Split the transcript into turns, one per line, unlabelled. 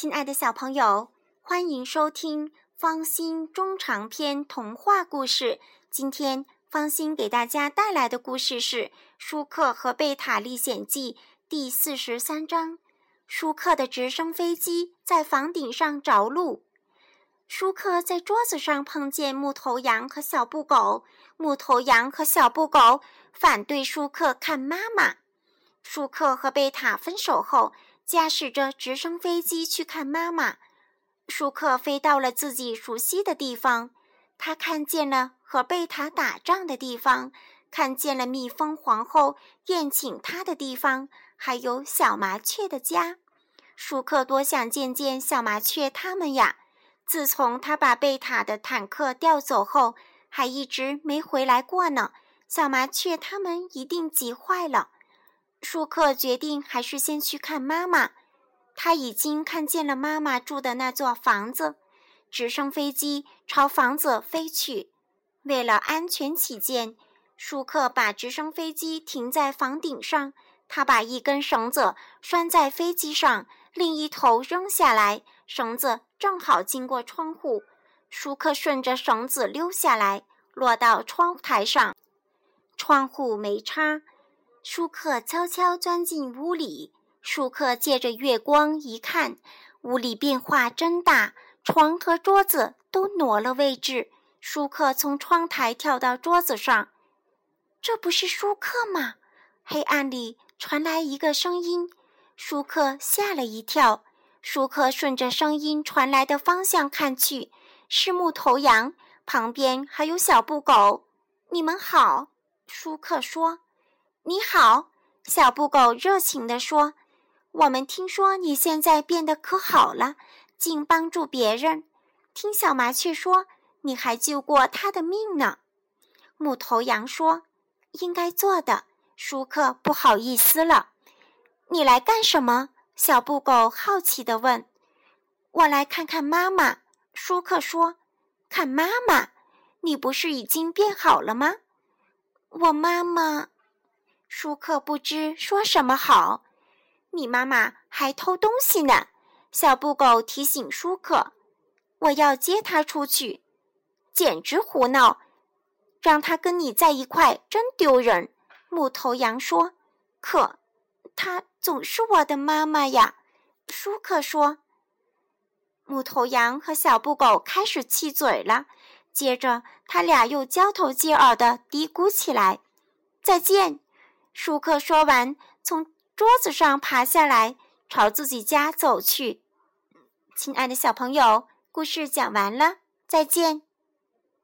亲爱的小朋友，欢迎收听方心中长篇童话故事。今天方心给大家带来的故事是《舒克和贝塔历险记》第四十三章：舒克的直升飞机在房顶上着陆。舒克在桌子上碰见木头羊和小布狗，木头羊和小布狗反对舒克看妈妈。舒克和贝塔分手后。驾驶着直升飞机去看妈妈，舒克飞到了自己熟悉的地方。他看见了和贝塔打仗的地方，看见了蜜蜂皇后宴请他的地方，还有小麻雀的家。舒克多想见见小麻雀他们呀！自从他把贝塔的坦克调走后，还一直没回来过呢。小麻雀他们一定急坏了。舒克决定还是先去看妈妈。他已经看见了妈妈住的那座房子。直升飞机朝房子飞去。为了安全起见，舒克把直升飞机停在房顶上。他把一根绳子拴在飞机上，另一头扔下来，绳子正好经过窗户。舒克顺着绳子溜下来，落到窗台上。窗户没插。舒克悄悄钻进屋里。舒克借着月光一看，屋里变化真大，床和桌子都挪了位置。舒克从窗台跳到桌子上，这不是舒克吗？黑暗里传来一个声音，舒克吓了一跳。舒克顺着声音传来的方向看去，是木头羊，旁边还有小布狗。你们好，舒克说。你好，小布狗热情地说：“我们听说你现在变得可好了，竟帮助别人。听小麻雀说，你还救过他的命呢。”木头羊说：“应该做的。”舒克不好意思了。“你来干什么？”小布狗好奇地问。“我来看看妈妈。”舒克说。“看妈妈？你不是已经变好了吗？”我妈妈。舒克不知说什么好，你妈妈还偷东西呢。小布狗提醒舒克：“我要接他出去。”简直胡闹！让他跟你在一块真丢人。木头羊说：“可，她总是我的妈妈呀。”舒克说。木头羊和小布狗开始气嘴了，接着他俩又交头接耳的嘀咕起来：“再见。”舒克说完，从桌子上爬下来，朝自己家走去。亲爱的小朋友，故事讲完了，再见。